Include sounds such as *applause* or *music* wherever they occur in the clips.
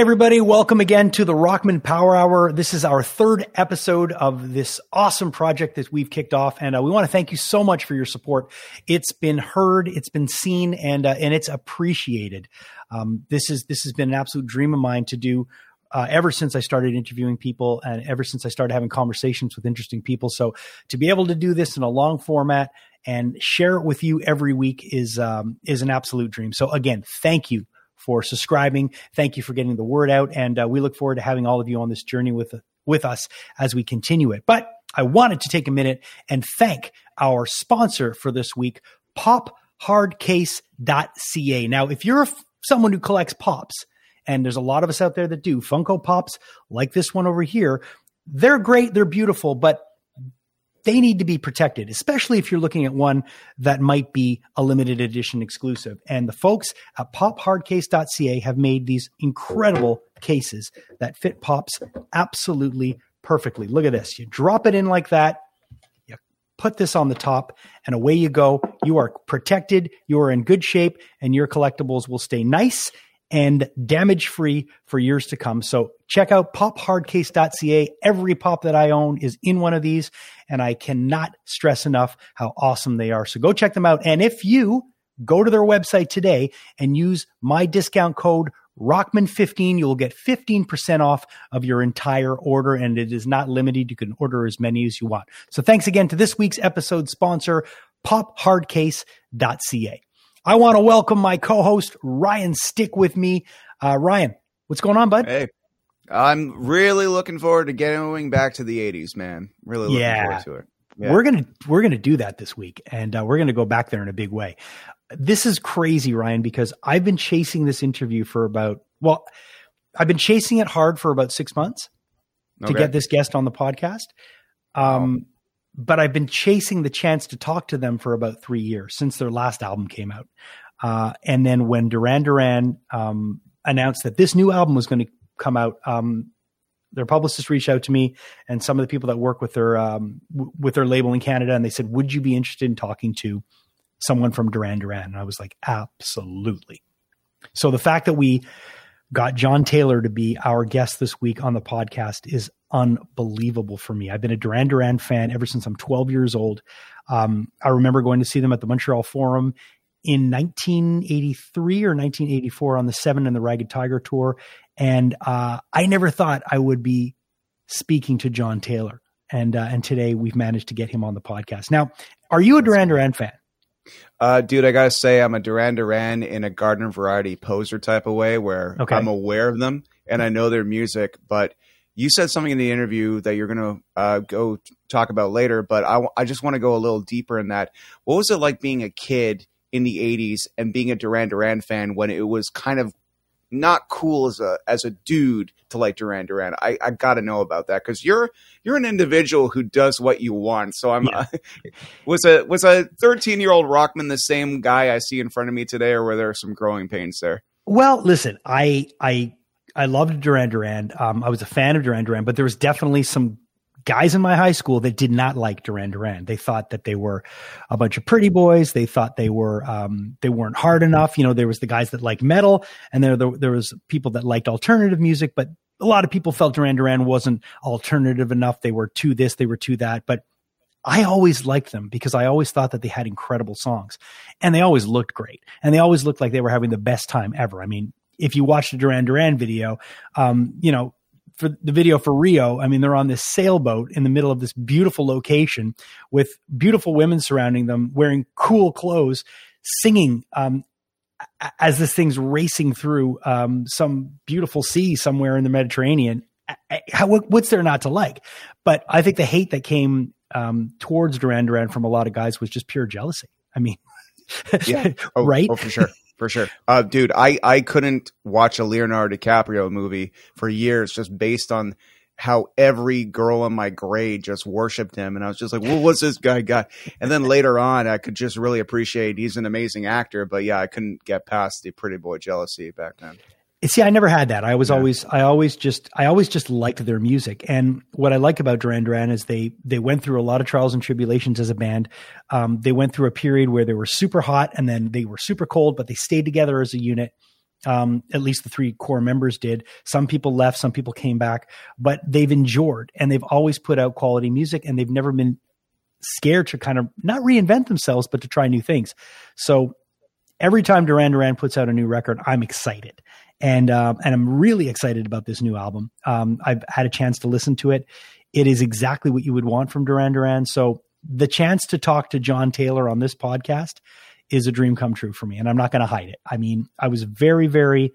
Everybody. Welcome again to the Rockman Power Hour. This is our third episode of this awesome project that we've kicked off. And uh, we want to thank you so much for your support. It's been heard, it's been seen, and, uh, and it's appreciated. Um, this is, this has been an absolute dream of mine to do uh, ever since I started interviewing people and ever since I started having conversations with interesting people. So to be able to do this in a long format and share it with you every week is, um, is an absolute dream. So again, thank you for subscribing. Thank you for getting the word out. And uh, we look forward to having all of you on this journey with, with us as we continue it. But I wanted to take a minute and thank our sponsor for this week, pophardcase.ca. Now, if you're someone who collects pops, and there's a lot of us out there that do Funko Pops like this one over here, they're great, they're beautiful, but they need to be protected, especially if you're looking at one that might be a limited edition exclusive. And the folks at pophardcase.ca have made these incredible cases that fit pops absolutely perfectly. Look at this. You drop it in like that, you put this on the top, and away you go. You are protected, you are in good shape, and your collectibles will stay nice and damage free for years to come. So check out pophardcase.ca. Every pop that I own is in one of these, and I cannot stress enough how awesome they are. So go check them out. And if you go to their website today and use my discount code Rockman15, you'll get 15% off of your entire order, and it is not limited. You can order as many as you want. So thanks again to this week's episode sponsor, pophardcase.ca. I want to welcome my co-host Ryan Stick with me. Uh, Ryan, what's going on, bud? Hey, I'm really looking forward to getting back to the '80s, man. Really looking yeah. forward to it. Yeah. We're gonna we're gonna do that this week, and uh, we're gonna go back there in a big way. This is crazy, Ryan, because I've been chasing this interview for about well, I've been chasing it hard for about six months okay. to get this guest on the podcast. Um, but I've been chasing the chance to talk to them for about three years since their last album came out. Uh, and then when Duran Duran um, announced that this new album was going to come out, um, their publicist reached out to me and some of the people that work with their um, w- with their label in Canada, and they said, "Would you be interested in talking to someone from Duran Duran?" And I was like, "Absolutely." So the fact that we got John Taylor to be our guest this week on the podcast is unbelievable for me. I've been a Duran Duran fan ever since I'm 12 years old. Um, I remember going to see them at the Montreal Forum in 1983 or 1984 on the Seven and the Ragged Tiger tour. And uh, I never thought I would be speaking to John Taylor. And, uh, and today we've managed to get him on the podcast. Now, are you a Duran Duran fan? Uh, dude, I gotta say, I'm a Duran Duran in a garden variety poser type of way, where okay. I'm aware of them and I know their music. But you said something in the interview that you're gonna uh, go talk about later. But I, I just want to go a little deeper in that. What was it like being a kid in the '80s and being a Duran Duran fan when it was kind of not cool as a as a dude to like Duran Duran. I, I got to know about that because you're you're an individual who does what you want. So I'm yeah. uh, *laughs* was a was a 13 year old Rockman the same guy I see in front of me today, or were there some growing pains there? Well, listen, I I I loved Duran Duran. Um, I was a fan of Duran Duran, but there was definitely some guys in my high school that did not like Duran Duran. They thought that they were a bunch of pretty boys. They thought they were um, they weren't hard enough. You know, there was the guys that liked metal, and there there was people that liked alternative music, but a lot of people felt Duran Duran wasn't alternative enough. They were too this, they were too that, but. I always liked them because I always thought that they had incredible songs and they always looked great and they always looked like they were having the best time ever. I mean, if you watch the Duran Duran video, um, you know, for the video for Rio, I mean, they're on this sailboat in the middle of this beautiful location with beautiful women surrounding them, wearing cool clothes, singing um, as this thing's racing through um, some beautiful sea somewhere in the Mediterranean. How, what's there not to like? But I think the hate that came um, towards Duran Duran from a lot of guys was just pure jealousy. I mean, yeah, *laughs* oh, right? Oh, for sure for sure. Uh, dude, I, I couldn't watch a Leonardo DiCaprio movie for years just based on how every girl in my grade just worshipped him. And I was just like, well, what's this guy got? And then *laughs* later on, I could just really appreciate he's an amazing actor. But yeah, I couldn't get past the pretty boy jealousy back then. See, I never had that. I was yeah. always, I always just, I always just liked their music. And what I like about Duran Duran is they, they went through a lot of trials and tribulations as a band. Um, they went through a period where they were super hot and then they were super cold, but they stayed together as a unit. Um, at least the three core members did. Some people left, some people came back, but they've endured and they've always put out quality music and they've never been scared to kind of not reinvent themselves, but to try new things. So every time Duran Duran puts out a new record, I'm excited. And, um, and I'm really excited about this new album. Um, I've had a chance to listen to it. It is exactly what you would want from Duran Duran. So the chance to talk to John Taylor on this podcast is a dream come true for me. And I'm not going to hide it. I mean, I was very, very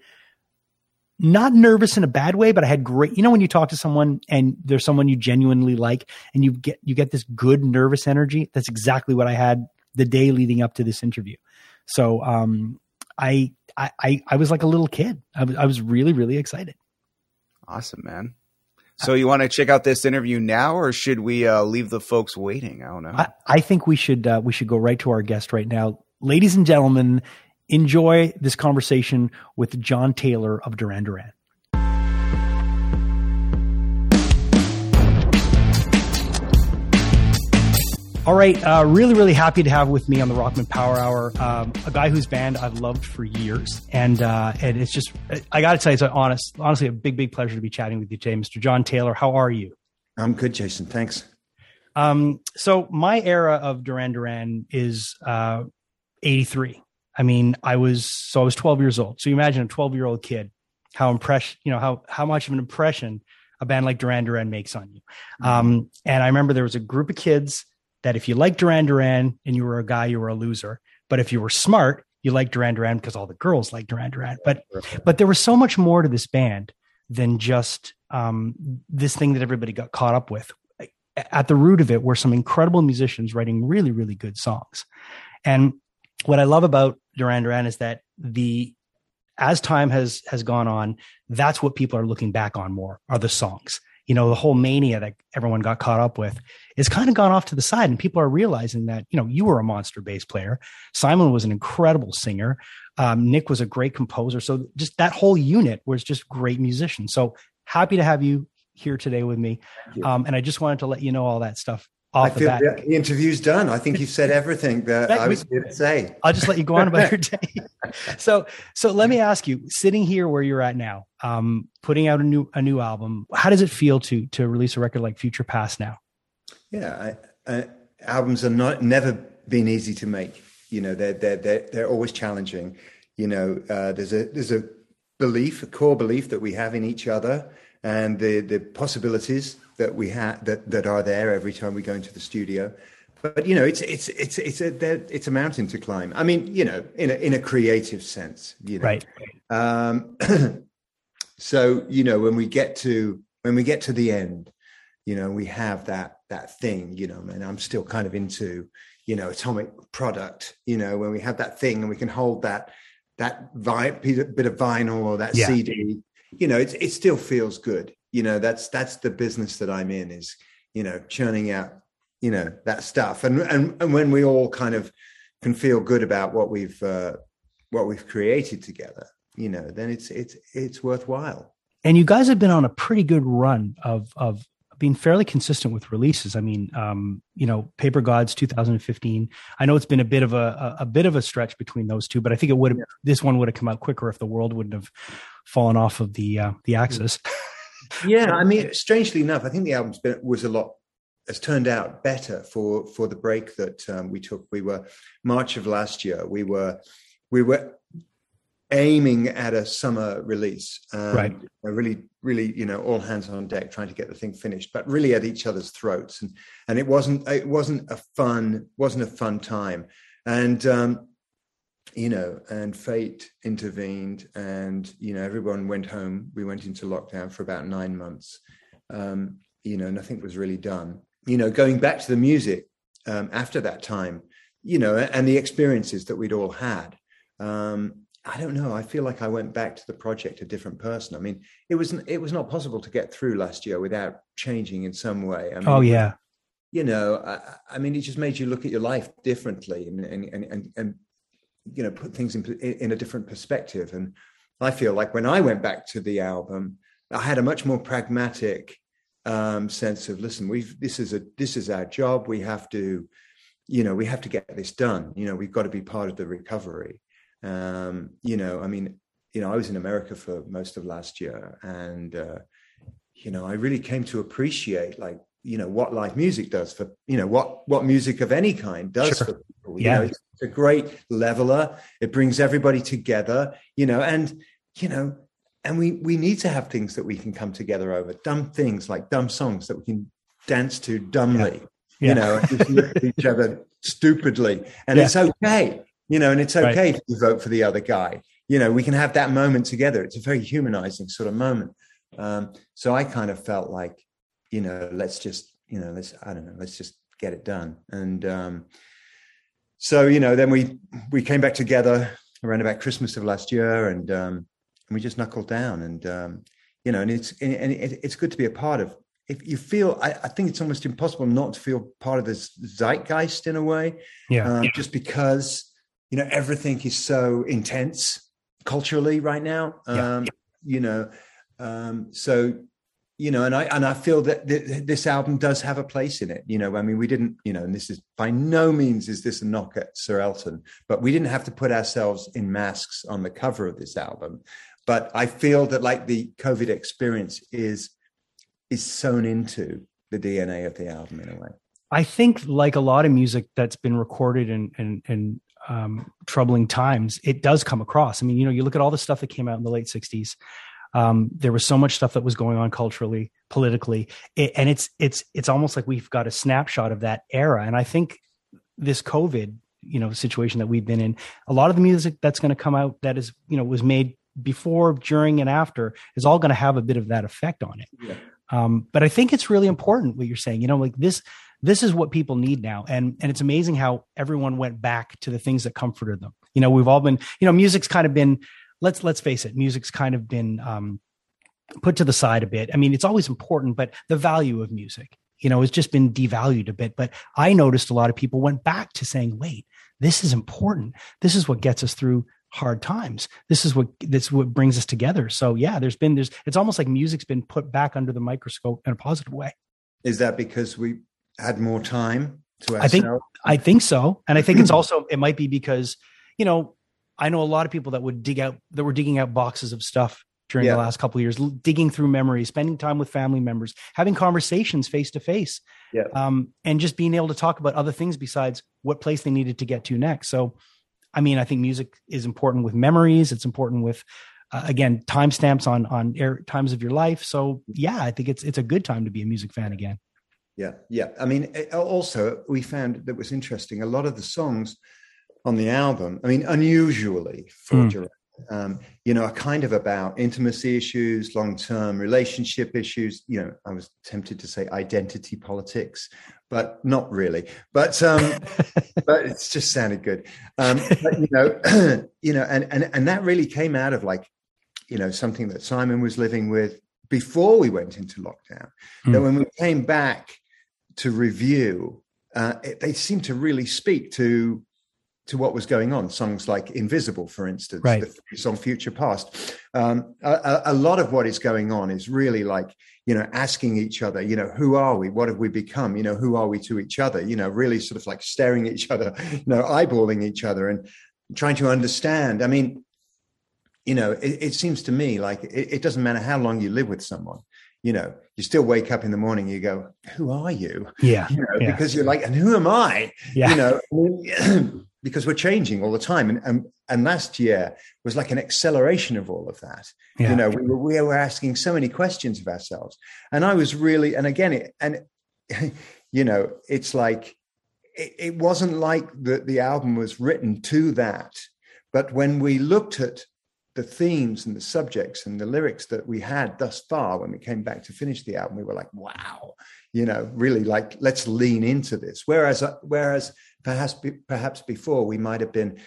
not nervous in a bad way, but I had great, you know, when you talk to someone and there's someone you genuinely like and you get, you get this good nervous energy. That's exactly what I had the day leading up to this interview. So, um, I, I, I was like a little kid. I was, I was really, really excited. Awesome, man. So you want to check out this interview now, or should we uh, leave the folks waiting? I don't know. I, I think we should uh, we should go right to our guest right now, ladies and gentlemen. Enjoy this conversation with John Taylor of Duran Duran. All right, uh, really, really happy to have with me on the Rockman Power Hour um, a guy whose band I've loved for years, and uh, and it's just I got to tell you, it's honest, honestly a big, big pleasure to be chatting with you today, Mr. John Taylor. How are you? I'm good, Jason. Thanks. Um, so my era of Duran Duran is uh, '83. I mean, I was so I was 12 years old. So you imagine a 12 year old kid, how impress you know how how much of an impression a band like Duran Duran makes on you. Mm-hmm. Um, and I remember there was a group of kids that if you like Duran Duran and you were a guy, you were a loser. But if you were smart, you liked Duran Duran because all the girls like Duran Duran. But but there was so much more to this band than just um, this thing that everybody got caught up with. At the root of it were some incredible musicians writing really really good songs. And what I love about Duran Duran is that the as time has has gone on, that's what people are looking back on more are the songs you know, the whole mania that everyone got caught up with is kind of gone off to the side. And people are realizing that, you know, you were a monster bass player. Simon was an incredible singer. Um, Nick was a great composer. So just that whole unit was just great musicians. So happy to have you here today with me. Um, and I just wanted to let you know all that stuff I feel the, the, interview's done. I think you've said *laughs* everything that, that I was going to say. I'll just let you go on about your *laughs* day. so, so let me ask you: sitting here where you're at now, um, putting out a new a new album, how does it feel to to release a record like Future Past now? Yeah, I, I, albums are not never been easy to make. You know, they're they're they're, they're always challenging. You know, uh, there's a there's a belief, a core belief that we have in each other, and the the possibilities that we have that that are there every time we go into the studio. But you know, it's it's it's it's a it's a mountain to climb. I mean, you know, in a in a creative sense, you know. Right. Um, *clears throat* so you know, when we get to when we get to the end, you know, we have that that thing, you know, and I'm still kind of into, you know, atomic product, you know, when we have that thing and we can hold that that vi- bit of vinyl or that yeah. CD, you know, it it still feels good. You know that's that's the business that i'm in is you know churning out you know that stuff. And and, and when we all kind of can feel good about what we've uh, what we've created together you know then it's it's it's worthwhile. And you guys have been on a pretty good run of of being fairly consistent with releases. I mean, um, you know, Paper Gods 2015. I know it's been a bit of a, a, a bit of a stretch between those two, but I think it would have this one would have come out quicker if the world wouldn't have fallen off of the uh, the axis. *laughs* Yeah, I mean, strangely enough, I think the album was a lot has turned out better for for the break that um, we took. We were March of last year. We were we were aiming at a summer release. Um, right. Really, really, you know, all hands on deck, trying to get the thing finished, but really at each other's throats. And and it wasn't it wasn't a fun wasn't a fun time. And um, you know, and fate intervened, and you know, everyone went home. We went into lockdown for about nine months. Um, you know, nothing was really done. You know, going back to the music um, after that time, you know, and the experiences that we'd all had. Um, I don't know. I feel like I went back to the project a different person. I mean, it was it was not possible to get through last year without changing in some way. I mean, oh yeah. You know, I, I, mean, it just made you look at your life differently and and and, and you know put things in in a different perspective and i feel like when i went back to the album i had a much more pragmatic um, sense of listen we've this is a this is our job we have to you know we have to get this done you know we've got to be part of the recovery um, you know i mean you know, I was in America for most of last year, and uh, you know, I really came to appreciate like you know what live music does for you know what what music of any kind does sure. for people. yeah, know, it's a great leveler. It brings everybody together. You know, and you know, and we we need to have things that we can come together over. Dumb things like dumb songs that we can dance to dumbly. Yeah. Yeah. You know, just look at each other stupidly, and yeah. it's okay. You know, and it's okay right. if you vote for the other guy. You know, we can have that moment together. It's a very humanizing sort of moment. Um, so I kind of felt like, you know, let's just, you know, let's, I don't know, let's just get it done. And um, so, you know, then we we came back together around about Christmas of last year, and um, and we just knuckled down. And um, you know, and it's and it, it's good to be a part of. If you feel, I, I, think it's almost impossible not to feel part of this zeitgeist in a way. Yeah. Um, just because you know everything is so intense culturally right now. Um, yeah. You know, um, so you know, and I and I feel that th- this album does have a place in it. You know, I mean, we didn't, you know, and this is by no means is this a knock at Sir Elton, but we didn't have to put ourselves in masks on the cover of this album. But I feel that like the COVID experience is is sewn into the DNA of the album in a way. I think, like a lot of music that's been recorded and and in um, troubling times, it does come across. I mean, you know, you look at all the stuff that came out in the late '60s um, there was so much stuff that was going on culturally, politically, it, and it's it's it's almost like we've got a snapshot of that era. And I think this COVID, you know, situation that we've been in, a lot of the music that's going to come out that is, you know, was made before, during, and after is all going to have a bit of that effect on it. Yeah. Um, but I think it's really important what you're saying. You know, like this this is what people need now and and it's amazing how everyone went back to the things that comforted them you know we've all been you know music's kind of been let's let's face it, music's kind of been um, put to the side a bit. I mean, it's always important, but the value of music, you know, has just been devalued a bit. But I noticed a lot of people went back to saying, "Wait, this is important. This is what gets us through." hard times this is what this is what brings us together so yeah there's been there's it's almost like music's been put back under the microscope in a positive way is that because we had more time to i think i think so and i think it's *clears throat* also it might be because you know I know a lot of people that would dig out that were digging out boxes of stuff during yeah. the last couple of years, digging through memories, spending time with family members, having conversations face to face, and just being able to talk about other things besides what place they needed to get to next. So, I mean, I think music is important with memories. It's important with, uh, again, timestamps on on air, times of your life. So, yeah, I think it's it's a good time to be a music fan again. Yeah, yeah. I mean, also we found that was interesting. A lot of the songs on the album. I mean, unusually for mm. Um, you know, are kind of about intimacy issues, long term relationship issues. You know, I was tempted to say identity politics, but not really. But um, *laughs* but it's just sounded good. Um, but, you know, *clears throat* you know, and and and that really came out of like, you know, something that Simon was living with before we went into lockdown. Mm. That when we came back to review, uh, it, they seemed to really speak to to what was going on. Songs like Invisible, for instance, right. the song Future Past. Um, a, a, lot of what is going on is really like, you know, asking each other, you know, who are we? What have we become? You know, who are we to each other? You know, really sort of like staring at each other, *laughs* you know, eyeballing each other and trying to understand. I mean, you know, it, it seems to me like it, it doesn't matter how long you live with someone you know, you still wake up in the morning, you go, who are you? Yeah. You know, yeah. because you're like, and who am I? Yeah. You know, *clears throat* because we're changing all the time. And, and, and last year was like an acceleration of all of that. Yeah. You know, we were, we were asking so many questions of ourselves. And I was really, and again, it, and, *laughs* you know, it's like, it, it wasn't like the, the album was written to that. But when we looked at the themes and the subjects and the lyrics that we had thus far when we came back to finish the album we were like wow you know really like let's lean into this. Whereas whereas perhaps perhaps before we might have been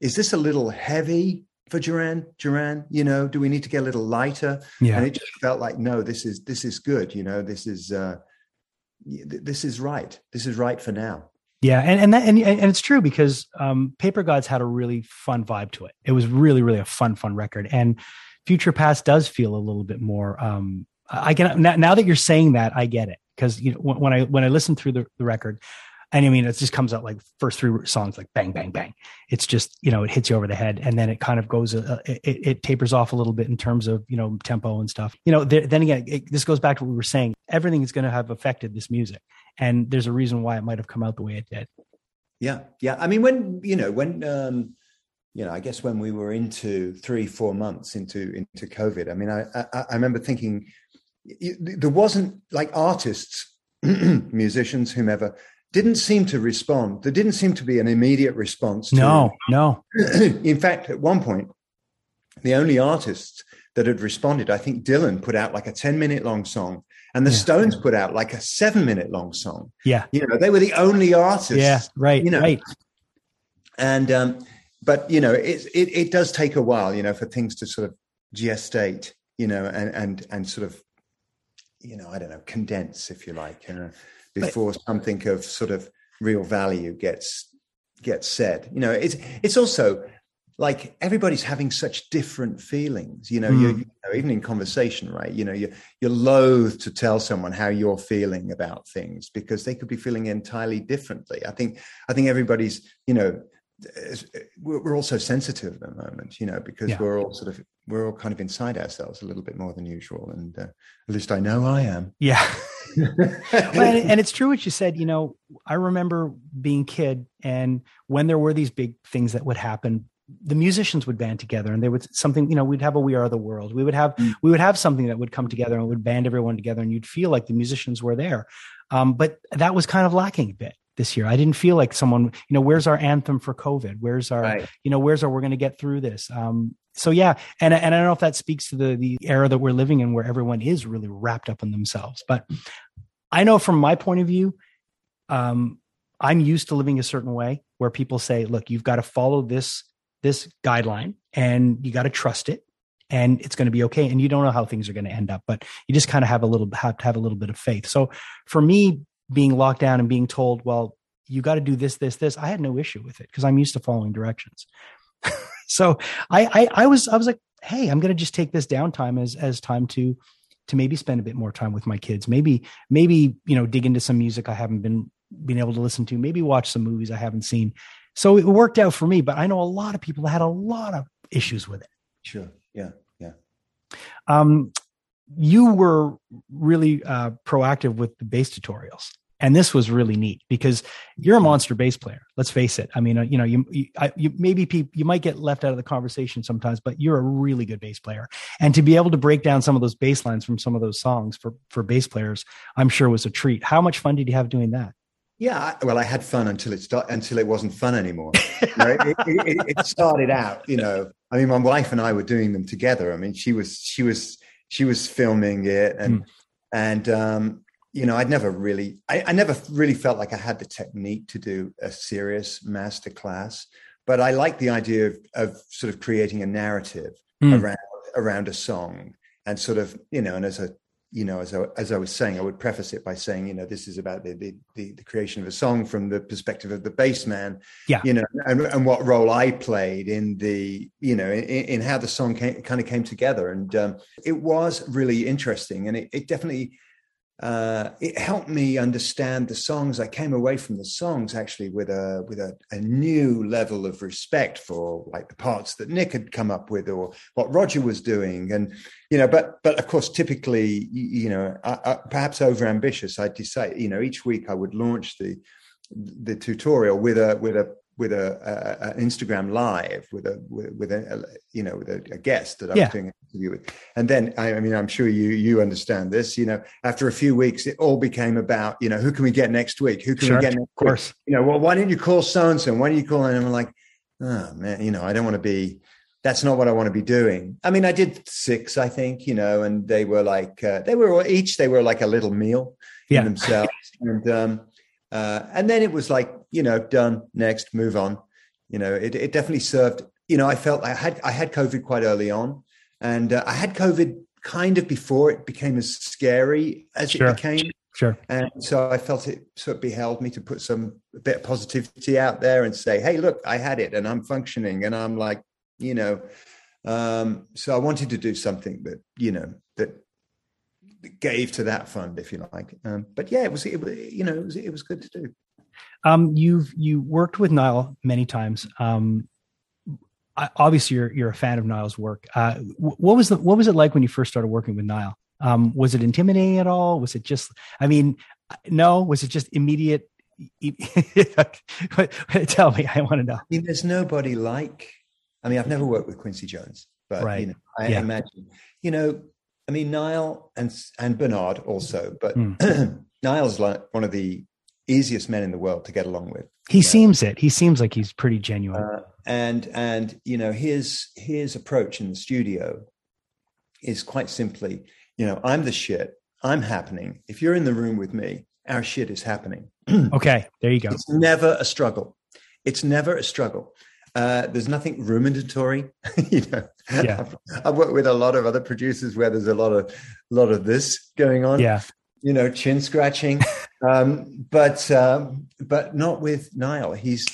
is this a little heavy for Duran? Duran you know do we need to get a little lighter? Yeah. And it just felt like no this is this is good you know this is uh this is right. This is right for now yeah, and and that and, and it's true because um, Paper Gods had a really fun vibe to it. It was really really a fun fun record, and Future Past does feel a little bit more. Um, I can now, now that you're saying that, I get it because you know when, I when I listened through the, the record, and I mean, it just comes out like first three songs, like bang, bang, bang. It's just, you know, it hits you over the head. And then it kind of goes, uh, it, it, tapers off a little bit in terms of, you know, tempo and stuff. You know, then again, it, this goes back to what we were saying. Everything is going to have affected this music. And there's a reason why it might have come out the way it did. Yeah. Yeah. I mean, when, you know, when, um, you know, I guess when we were into three, four months into into COVID, I mean, I I, I remember thinking there wasn't like artists, *clears throat* musicians, whomever, didn't seem to respond. There didn't seem to be an immediate response. To, no, no. *clears throat* in fact, at one point, the only artists that had responded, I think Dylan put out like a 10 minute long song and the yeah. Stones put out like a seven minute long song. Yeah. You know, they were the only artists. Yeah, right. You know, right. And, um, but, you know, it, it, it does take a while, you know, for things to sort of gestate, you know, and, and, and sort of, you know, I don't know, condense, if you like. You know? before but, something of sort of real value gets gets said. You know, it's it's also like everybody's having such different feelings. You know, mm. you, you know, even in conversation, right? You know, you're you're loath to tell someone how you're feeling about things because they could be feeling entirely differently. I think I think everybody's you know we're all so sensitive at the moment, you know, because yeah. we're all sort of we're all kind of inside ourselves a little bit more than usual, and uh, at least I know I am. Yeah, *laughs* well, and, and, it's true what you said. You know, I remember being kid, and when there were these big things that would happen, the musicians would band together, and they would something. You know, we'd have a "We Are the World." We would have mm. we would have something that would come together and would band everyone together, and you'd feel like the musicians were there. Um, but that was kind of lacking a bit this year. I didn't feel like someone, you know, where's our anthem for COVID? Where's our, right. you know, where's our, we're going to get through this. Um, so yeah. And, and I don't know if that speaks to the, the era that we're living in where everyone is really wrapped up in themselves, but I know from my point of view, um, I'm used to living a certain way where people say, look, you've got to follow this, this guideline and you got to trust it and it's going to be okay. And you don't know how things are going to end up, but you just kind of have a little, have to have a little bit of faith. So for me, being locked down and being told, well, you got to do this, this, this, I had no issue with it because I'm used to following directions. *laughs* so I, I, I was, I was like, hey, I'm going to just take this downtime as as time to to maybe spend a bit more time with my kids. Maybe, maybe you know, dig into some music I haven't been been able to listen to. Maybe watch some movies I haven't seen. So it worked out for me. But I know a lot of people had a lot of issues with it. Sure. Yeah. Yeah. Um, you were really uh, proactive with the bass tutorials and this was really neat because you're a monster bass player let's face it i mean uh, you know you, you, I, you maybe people, you might get left out of the conversation sometimes but you're a really good bass player and to be able to break down some of those bass lines from some of those songs for for bass players i'm sure was a treat how much fun did you have doing that yeah, well, I had fun until it start, until it wasn't fun anymore. *laughs* you know, it, it, it, started out, you know. I mean, my wife and I were doing them together. I mean, she was she was she was filming it, and mm. and um, you know, I'd never really, I, I, never really felt like I had the technique to do a serious master class, but I like the idea of, of sort of creating a narrative mm. around around a song and sort of, you know, and as a, you know, as I, as I was saying, I would preface it by saying, you know, this is about the the, the, the creation of a song from the perspective of the bass man, yeah, you know, and, and what role I played in the, you know, in, in how the song came, kind of came together, and um, it was really interesting, and it, it definitely uh, it helped me understand the songs. I came away from the songs actually with a with a, a, new level of respect for like the parts that Nick had come up with or what Roger was doing, and you know. But but of course, typically, you know, I, I, perhaps over ambitious. I decide, you know, each week I would launch the the tutorial with a with a with a, a, an Instagram live with a with, with a, you know with a, a guest that I yeah. doing an interview with, and then I, I, mean I'm sure you you understand this. You know, after a few weeks, it all became about you know who can we get next week? Who can sure, we get next of course. Week? You know, well, why didn't you call so and so? Why don't you call? And I'm like, oh man, you know, I don't want to be. That's not what I want to be doing. I mean, I did six, I think, you know, and they were like uh, they were each they were like a little meal yeah. in themselves, and um, uh, and then it was like, you know, done, next, move on. You know, it, it definitely served. You know, I felt I had I had COVID quite early on, and uh, I had COVID kind of before it became as scary as sure. it became. Sure. And so I felt it sort of beheld me to put some a bit of positivity out there and say, hey, look, I had it and I'm functioning. And I'm like, you know, um, so I wanted to do something that, you know, that gave to that fund, if you like. Um, but yeah, it was, it you know, it was, it was good to do. Um, you've you worked with Nile many times. Um, I, obviously, you're you're a fan of Nile's work. Uh, what was the what was it like when you first started working with Nile? Um, was it intimidating at all? Was it just? I mean, no. Was it just immediate? *laughs* Tell me, I want to know. I mean, there's nobody like. I mean, I've never worked with Quincy Jones, but right. you know, I yeah. imagine, you know, I mean, Nile and and Bernard also, but mm. *clears throat* Nile's like one of the easiest men in the world to get along with. He know? seems it. He seems like he's pretty genuine. Uh, and and you know his his approach in the studio is quite simply, you know, I'm the shit. I'm happening. If you're in the room with me, our shit is happening. *clears throat* okay, there you go. It's never a struggle. It's never a struggle. Uh, there's nothing ruminatory. *laughs* you know, yeah. I've, I've, worked with a lot of other producers where there's a lot of lot of this going on. Yeah, you know, chin scratching, *laughs* um, but um, but not with Nile. He's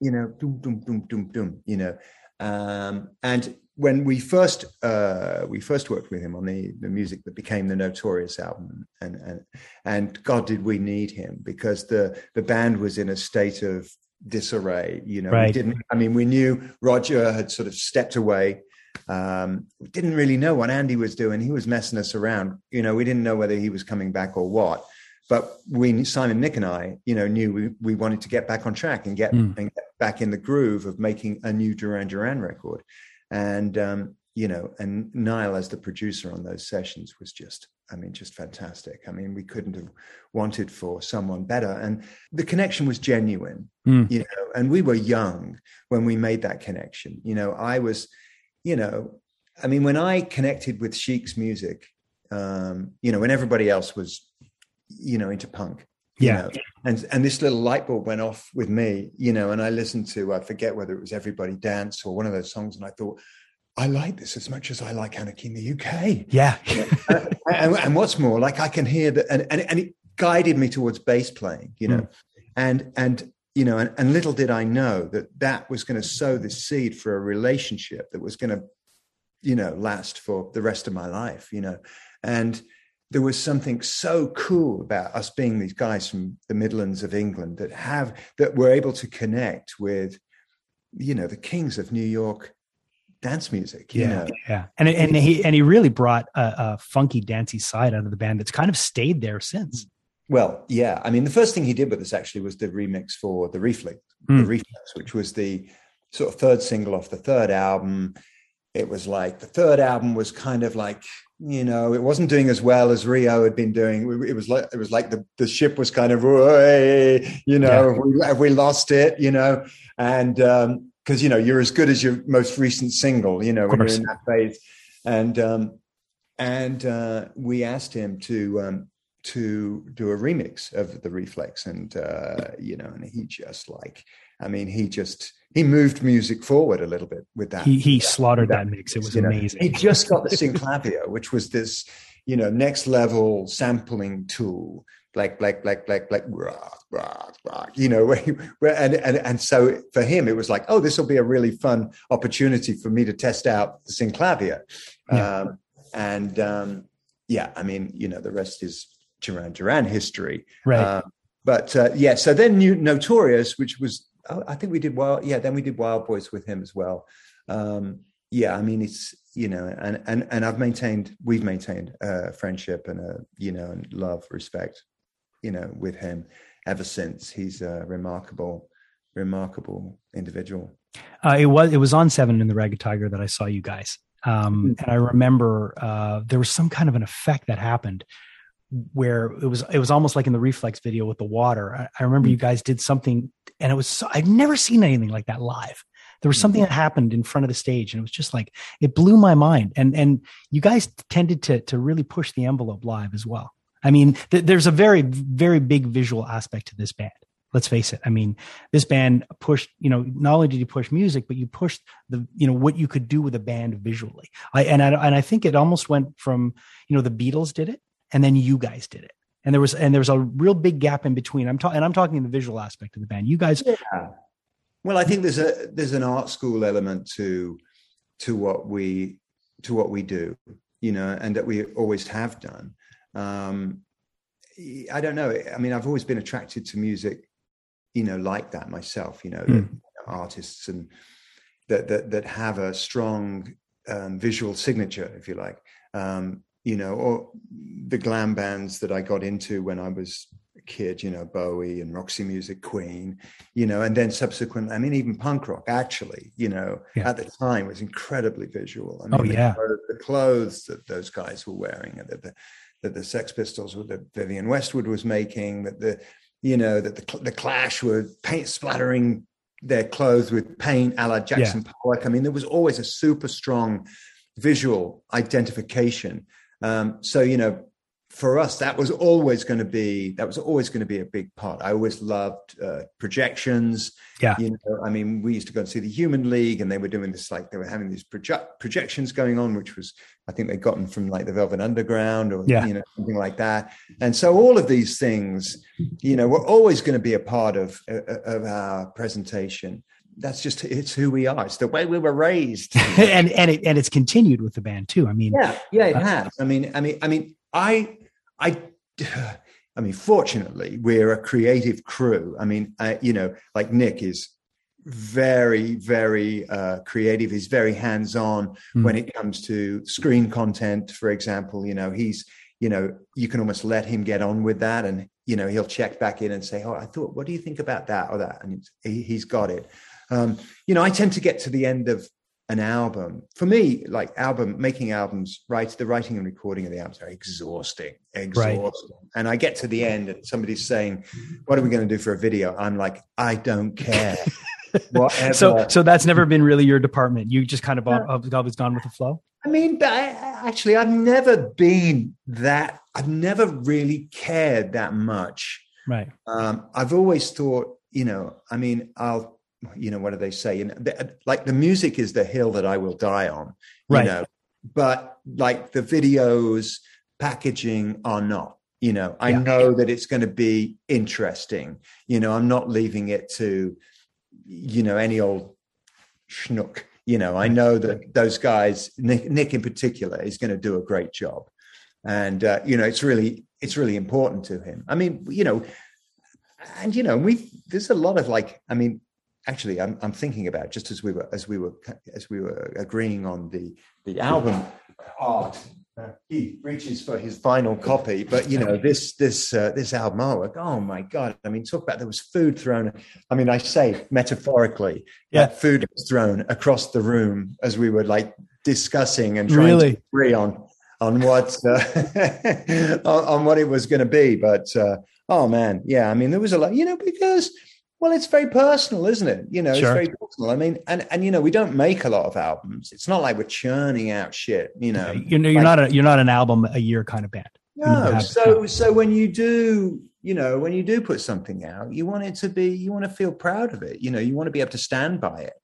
you know, doom doom doom doom doom. You know, um, and when we first uh, we first worked with him on the the music that became the Notorious album, and and and God did we need him because the the band was in a state of disarray. You know, right. we didn't. I mean, we knew Roger had sort of stepped away. Um, we didn't really know what Andy was doing. He was messing us around. You know, we didn't know whether he was coming back or what. But we, Simon, Nick, and I, you know, knew we, we wanted to get back on track and get, mm. and get back in the groove of making a new Duran Duran record. And um, you know, and Nile as the producer on those sessions was just, I mean, just fantastic. I mean, we couldn't have wanted for someone better. And the connection was genuine, mm. you know, and we were young when we made that connection. You know, I was, you know, I mean, when I connected with Chic's music, um, you know, when everybody else was, you know, into punk, yeah. Know? And and this little light bulb went off with me, you know, and I listened to I forget whether it was Everybody Dance or one of those songs, and I thought, I like this as much as I like Anarchy in the UK. Yeah. *laughs* and, and, what's more, like I can hear that, and, and, and it guided me towards bass playing, you know, mm. and, and, you know, and, and little did I know that that was going to sow the seed for a relationship that was going to, you know, last for the rest of my life, you know, and there was something so cool about us being these guys from the Midlands of England that have, that were able to connect with, you know, the kings of New York dance music. yeah, know? yeah, and and he and he really brought a, a, funky, dancey side out of the band that's kind of stayed there since. Well, yeah, I mean, the first thing he did with us actually was the remix for the Reflex, mm. the hmm. Reflex, which was the sort of third single off the third album. It was like the third album was kind of like you know it wasn't doing as well as Rio had been doing. It was like it was like the the ship was kind of you know yeah. have, we, have we lost it you know and um, because you know you're as good as your most recent single. You know when you're in that phase, and um, and uh, we asked him to um, to do a remix of the Reflex, and uh, you know, and he just like, I mean, he just he moved music forward a little bit with that. He, he slaughtered that, that, mix. It was amazing. Know. He just got the synclavier, which was this you know next level sampling tool like like like like like rock, rock, rock, you know, *laughs* where, and, and and so for him it was like, oh, this will be a really fun opportunity for me to test out the synclavier, yeah. um, and um, yeah, I mean, you know, the rest is Duran Duran history, right? Uh, but uh, yeah, so then New Notorious, which was oh, I think we did Wild, yeah, then we did Wild Boys with him as well. Um, yeah, I mean, it's you know, and and and I've maintained, we've maintained a friendship and a you know, and love, respect you know, with him ever since. He's a remarkable, remarkable individual. Uh, it was it was on Seven and the Ragged Tiger that I saw you guys, um, mm-hmm. and I remember uh, there was some kind of an effect that happened where it was it was almost like in the reflex video with the water. I, I remember mm-hmm. you guys did something, and it was so, I've never seen anything like that live. There was something mm-hmm. that happened in front of the stage, and it was just like it blew my mind. And and you guys tended to to really push the envelope live as well. I mean, th- there's a very, very big visual aspect to this band. Let's face it. I mean, this band pushed, you know, not only did you push music, but you pushed the, you know, what you could do with a band visually. I, and I, and I think it almost went from, you know, the Beatles did it and then you guys did it. And there was, and there was a real big gap in between. I'm talking, and I'm talking the visual aspect of the band. You guys. Yeah. Well, I think there's a, there's an art school element to, to what we, to what we do, you know, and that we always have done um, I don't know. I mean, I've always been attracted to music you know like that myself. You know, mm. artists and that that that have a strong um, visual signature, if you like. Um, you know, or the glam bands that I got into when I was a kid, you know, Bowie and Roxy Music, Queen, you know, and then subsequent, I mean, even punk rock actually, you know, yeah. at the time was incredibly visual. I mean, oh, yeah. The, the clothes that those guys were wearing, that the, that the Sex Pistols, were that Vivienne Westwood was making, that the, you know, that the, the Clash were paint splattering their clothes with paint a la Jackson yeah. Pollock. I mean, there was always a super strong visual identification um, so you know, for us, that was always going to be that was always going to be a big part. I always loved uh, projections. Yeah, you know, I mean, we used to go and see the Human League, and they were doing this like they were having these project projections going on, which was I think they got them from like the Velvet Underground or yeah. you know something like that. And so all of these things, you know, were always going to be a part of uh, of our presentation that's just it's who we are. It's the way we were raised, *laughs* and and it, and it's continued with the band too. I mean, yeah, yeah, it uh, has. I mean, I mean, I mean, I, I, *sighs* I mean, fortunately, we're a creative crew. I mean, I, you know, like Nick is very, very uh, creative. He's very hands-on mm. when it comes to screen content, for example. You know, he's, you know, you can almost let him get on with that, and you know, he'll check back in and say, "Oh, I thought, what do you think about that or that?" And he, he's got it. Um, you know, I tend to get to the end of an album. For me, like album making albums, right? The writing and recording of the albums are exhausting, exhausting. Right. And I get to the end, and somebody's saying, "What are we going to do for a video?" I'm like, "I don't care." *laughs* so, so that's never been really your department. You just kind of always gone with the flow. I mean, I, actually, I've never been that. I've never really cared that much. Right. Um, I've always thought, you know, I mean, I'll you know what do they say? And the, like the music is the hill that i will die on right. you know? But like the videos packaging are not you know? I yeah. know that it's going to be interesting you know? I'm not leaving it to you know any old schnook you know? I know that those guys nick, nick in particular is going to do a great job. And uh, you know it's really it's really important to him. I mean you know and you know we there's a lot of like i mean actually I'm, I'm thinking about just as we were as we were as we were agreeing on the the album art uh, he reaches for his final copy but you know this this uh, this album artwork oh my god i mean talk about there was food thrown i mean i say metaphorically yeah food was thrown across the room as we were like discussing and trying really? to agree on on what uh, *laughs* on, on, what it was going to be but uh, oh man yeah i mean there was a lot you know because well, it's very personal, isn't it? You know, sure. it's very personal. I mean, and and you know, we don't make a lot of albums. It's not like we're churning out shit. You know, you know, you're like, not a you're not an album a year kind of band. No. So so when you do, you know, when you do put something out, you want it to be, you want to feel proud of it. You know, you want to be able to stand by it.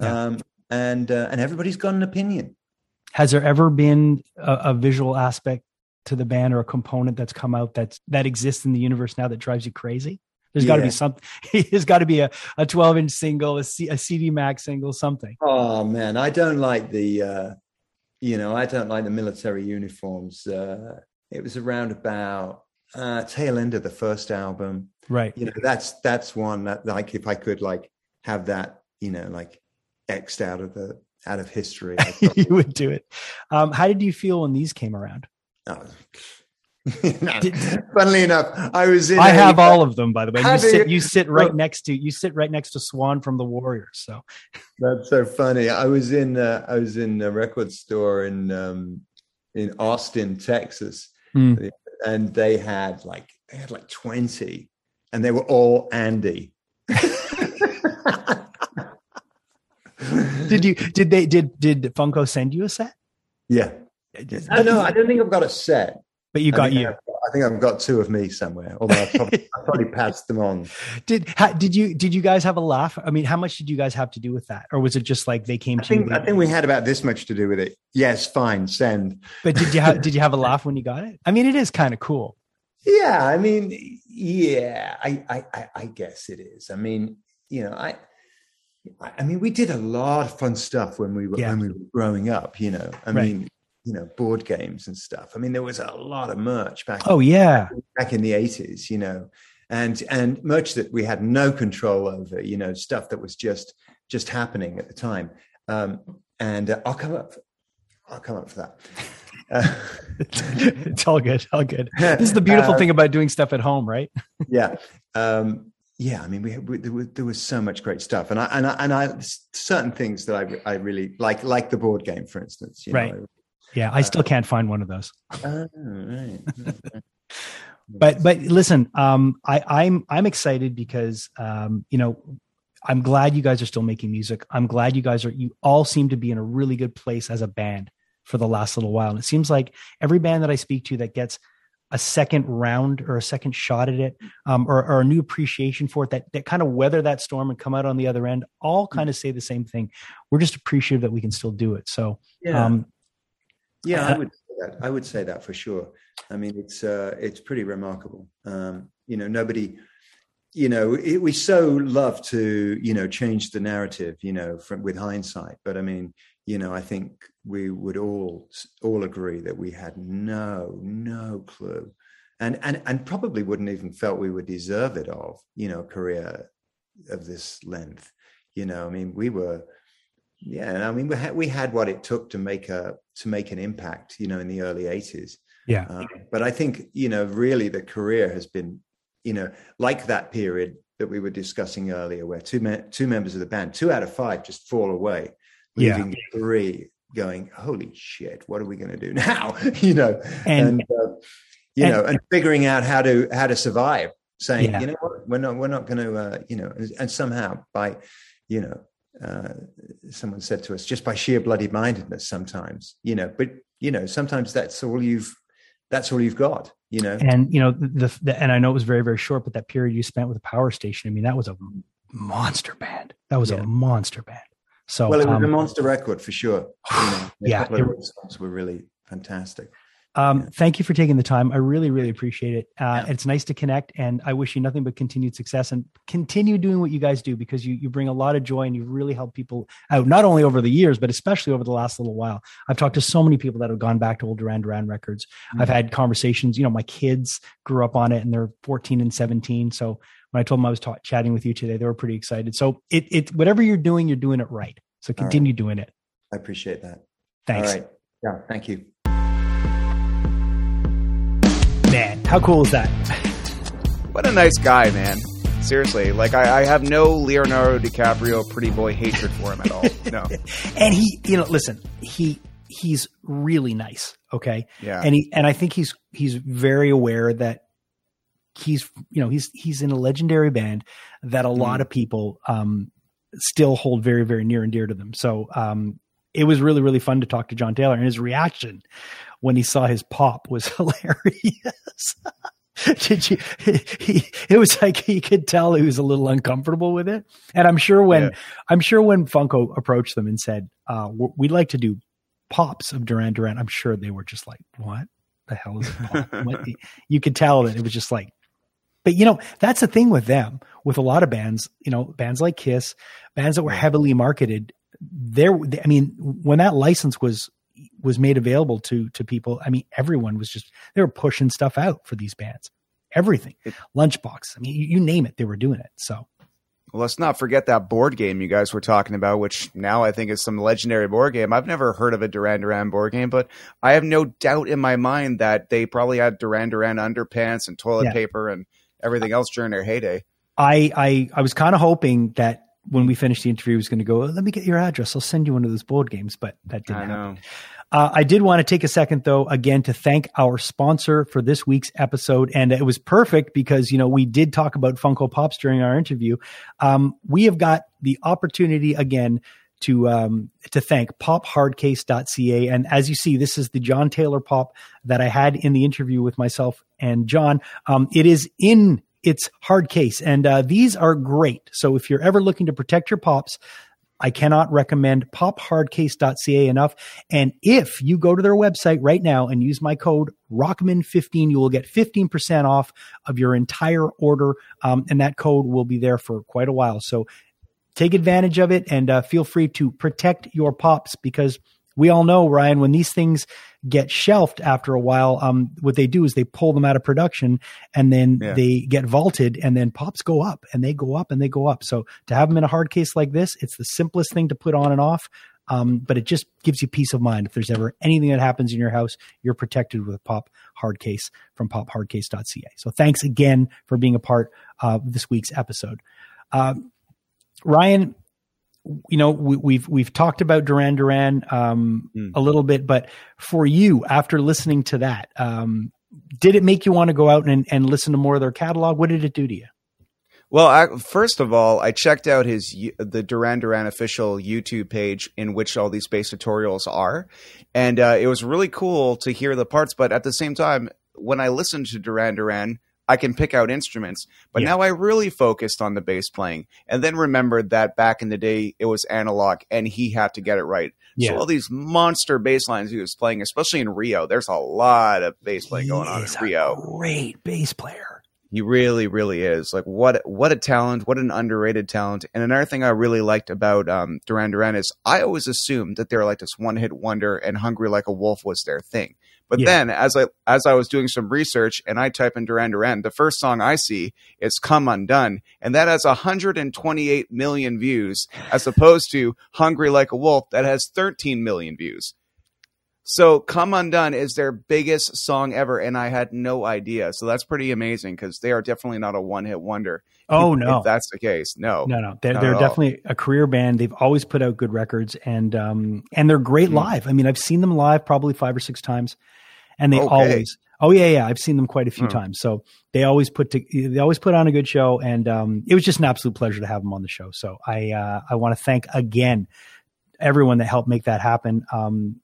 Yeah. Um, and uh, and everybody's got an opinion. Has there ever been a, a visual aspect to the band or a component that's come out that's that exists in the universe now that drives you crazy? There's got to be something. *laughs* There's got to be a, a 12 inch single, a, C, a CD Max single, something. Oh man, I don't like the, uh, you know, I don't like the military uniforms. Uh, it was around about uh, tail end of the first album, right? You know, that's that's one that like if I could like have that, you know, like xed out of the out of history, *laughs* you would do it. Um, how did you feel when these came around? Oh, *laughs* Funnily enough, I was in. I a, have *laughs* all of them, by the way. You sit, you sit right next to you sit right next to Swan from the Warriors. So *laughs* that's so funny. I was in uh, I was in a record store in um, in Austin, Texas, mm. and they had like they had like twenty, and they were all Andy. did you did they did did Funko send you a set? Yeah. I know. I don't think I've got a set. But you got you. I think I've got two of me somewhere, although I probably, *laughs* I probably passed them on. Did ha, did you did you guys have a laugh? I mean, how much did you guys have to do with that, or was it just like they came I to think, you? I think we had about this much to do with it. Yes, fine, send. But did you have did you have a *laughs* laugh when you got it? I mean, it is kind of cool. Yeah, I mean, yeah, I, I I guess it is. I mean, you know, I. I mean, we did a lot of fun stuff when we were yeah. when we were growing up. You know, I right. mean, you know board games and stuff i mean there was a lot of merch back oh yeah back in the 80s you know and and merch that we had no control over. You know, stuff that was just just happening at the time. Um, and uh, I'll come up. For, I'll come up for that. Uh, *laughs* it's all good. All good. *laughs* This is the beautiful uh, thing about doing stuff at home, right? *laughs* yeah. Um, yeah. I mean, we, we there, was, there, was, so much great stuff, and I and I and I certain things that I I really like, like the board game, for instance. right. Know, yeah, I still can't find one of those. *laughs* Oh, right. *laughs* but but listen, um, I, I'm I'm excited because um, you know I'm glad you guys are still making music. I'm glad you guys are you all seem to be in a really good place as a band for the last little while. And it seems like every band that I speak to that gets a second round or a second shot at it um, or, or, a new appreciation for it that, that kind of weather that storm and come out on the other end all kind of say the same thing we're just appreciative that we can still do it so yeah um, yeah I, I would say that. I would say that for sure. I mean it's uh it's pretty remarkable. Um you know nobody you know it, we so love to you know change the narrative you know from with hindsight. But i mean you know i think we would all all agree that we had no no clue. And and and probably wouldn't even felt we would deserve it of you know a career of this length. You know i mean we were yeah and i mean we had we had what it took to make a to make an impact you know in the early 80s yeah um, but i think you know really the career has been you know, like that period that we were discussing earlier, where two me- two members of the band, two out of five, just fall away, leaving yeah. three going, "Holy shit, what are we going to do *laughs* now?" *laughs* you know, and, and uh, you and, know, and figuring out how to how to survive. Saying, yeah. you know what, we're not we're not going to, uh, you know, and somehow by, you know, uh, someone said to us, just by sheer bloody mindedness, sometimes, you know, but you know, sometimes that's all you've that's all you've got you know? And you know the, the, and i know it was very very short but that period you spent with the power station i mean that was a monster band. That was yeah. a monster band. So well it was um, a monster record for sure. You know, *sighs* yeah it, songs were really fantastic um, yeah. Thank you for taking the time. I really, really appreciate it. Uh, yeah. It's nice to connect, and I wish you nothing but continued success and continue doing what you guys do because you you bring a lot of joy and you really help people out. Not only over the years, but especially over the last little while. I've talked to so many people that have gone back to old Duran Duran records. Mm-hmm. I've had conversations. You know, my kids grew up on it, and they're 14 and 17. So when I told them I was ta- chatting with you today, they were pretty excited. So it it whatever you're doing, you're doing it right. So continue right. doing it. I appreciate that. Thanks. All right. Yeah. Thank you How cool is that? What a nice guy, man. Seriously, like I, I, have no Leonardo DiCaprio pretty boy hatred for him at all. No. *laughs* and he, you know, listen, he he's really nice. Okay. Yeah. And he and I think he's he's very aware that he's you know he's he's in a legendary band that a mm. lot of people um still hold very very near and dear to them. So um it was really really fun to talk to John Taylor and his reaction when he saw his pop was *laughs* hilarious. *laughs* Did you? *laughs* He, it was like he could tell he was a little uncomfortable with it, and I'm sure when yeah. I'm sure when Funko approached them and said, uh, "We'd like to do pops of Duran Duran," I'm sure they were just like, "What the hell is it?" you could tell that it was just like but you know, that's the thing with them, with a lot of bands, you know, bands like Kiss, bands that were heavily marketed. There, I mean, when that license was was made available to to people, I mean, everyone was just they were pushing stuff out for these bands. Everything, Lunchbox. I mean, you, you name it, they were doing it. So well, let's not forget that board game you guys were talking about, which now I think is some legendary board game. I've never heard of a Duran Duran board game, but I have no doubt in my mind that they probably had Duran Duran underpants and toilet yeah. paper and everything else during their heyday. I I, I was kind of hoping that when we finished the interview, he was going to go, let me get your address. I'll send you one of those board games, but that didn't I happen. Uh, I did want to take a second though, again, to thank our sponsor for this week's episode. And it was perfect because, you know, we did talk about Funko Pops during our interview. Um, we have got the opportunity again to um, to thank pophardcase.ca. And as you see, this is the John Taylor pop that I had in the interview with myself and John. Um, it is in its hard case. And uh, these are great. So if you're ever looking to protect your pops, I cannot recommend pophardcase.ca enough. And if you go to their website right now and use my code Rockman15, you will get 15% off of your entire order. Um, and that code will be there for quite a while. So take advantage of it and uh, feel free to protect your pops because we all know, Ryan, when these things get shelved after a while, um, what they do is they pull them out of production and then yeah. they get vaulted and then pops go up and they go up and they go up. So to have them in a hard case like this, it's the simplest thing to put on and off. Um, but it just gives you peace of mind. If there's ever anything that happens in your house, you're protected with a pop hard case from pophardcase.ca. So thanks again for being a part of this week's episode. Uh, Ryan, you know we, have we've, we've talked about Duran Duran um, mm. a little bit, but for you, after listening to that, um, did it make you want to go out and, and listen to more of their catalog? What did it do to you? Well, I, first of all, I checked out his the Duran Duran official YouTube page in which all these bass tutorials are, and uh, it was really cool to hear the parts. But at the same time, when I listened to Duran Duran, I can pick out instruments. But yeah. now I really focused on the bass playing, and then remembered that back in the day it was analog, and he had to get it right. Yeah. So all these monster bass lines he was playing, especially in Rio, there's a lot of bass playing going on in Rio. great bass player. He really, really is. Like what what a talent, what an underrated talent. And another thing I really liked about um, Duran Duran is I always assumed that they were like this one hit wonder and Hungry Like a Wolf was their thing. But yeah. then as I as I was doing some research and I type in Duran Duran, the first song I see is Come Undone, and that has 128 million views, as opposed to Hungry Like a Wolf that has 13 million views. So Come Undone is their biggest song ever, and I had no idea. So that's pretty amazing because they are definitely not a one hit wonder. Oh if, no, if that's the case. No, no, no. They're, they're definitely a career band. They've always put out good records, and um, and they're great mm-hmm. live. I mean, I've seen them live probably five or six times, and they okay. always. Oh yeah, yeah. I've seen them quite a few mm. times. So they always put to, they always put on a good show, and um, it was just an absolute pleasure to have them on the show. So I uh, I want to thank again everyone that helped make that happen. Um,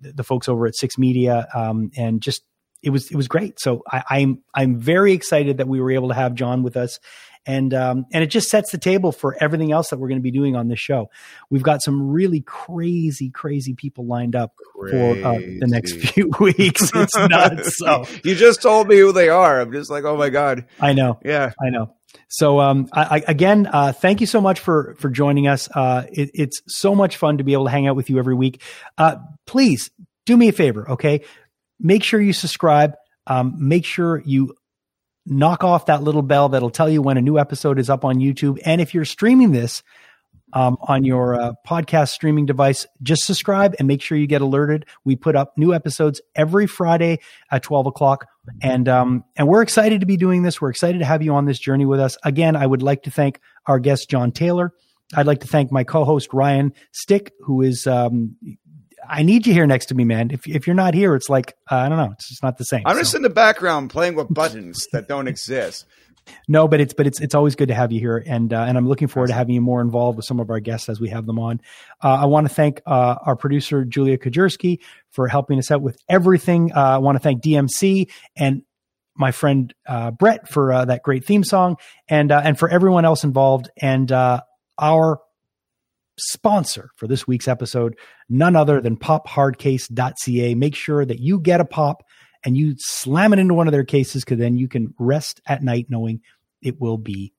the folks over at Six Media, um, and just it was it was great. So I, I'm I'm very excited that we were able to have John with us, and um, and it just sets the table for everything else that we're going to be doing on this show. We've got some really crazy, crazy people lined up crazy. for uh, the next few *laughs* weeks. It's nuts. *laughs* So you just told me who they are. I'm just like, oh my god. I know. Yeah, I know. So um, I, again, uh, thank you so much for for joining us. Uh, it, it's so much fun to be able to hang out with you every week. Uh, please do me a favor, okay? Make sure you subscribe. Um, make sure you knock off that little bell that'll tell you when a new episode is up on YouTube. And if you're streaming this um, on your uh, podcast streaming device, just subscribe and make sure you get alerted. We put up new episodes every Friday at 12 o'clock. And, um, and we're excited to be doing this. We're excited to have you on this journey with us. Again, I would like to thank our guest, John Taylor. I'd like to thank my co-host Ryan Stick, who is um, I need you here next to me, man. If if you're not here, it's like uh, I don't know. It's just not the same. I'm so. just in the background playing with buttons that don't exist. No, but it's but it's it's always good to have you here, and uh, and I'm looking forward to having you more involved with some of our guests as we have them on. Uh, I want to thank uh, our producer Julia Kajerski for helping us out with everything. Uh, I want to thank DMC and my friend uh, Brett for uh, that great theme song, and and for everyone else involved, and our sponsor for this week's episode, none other than pophardcase.ca. Make sure that you get a pop and you slam it into one of their cases because then you can rest at night knowing it will be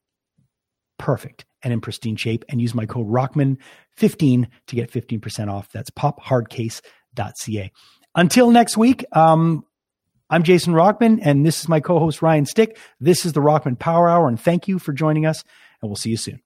perfect and in pristine shape and use my code Rockman15 to get 15% off. That's pophardcase.ca. Until next week, um, I'm Jason Rockman and this is my co-host Ryan Stick. This is the Rockman Power Hour and thank you for joining us and we'll see you soon.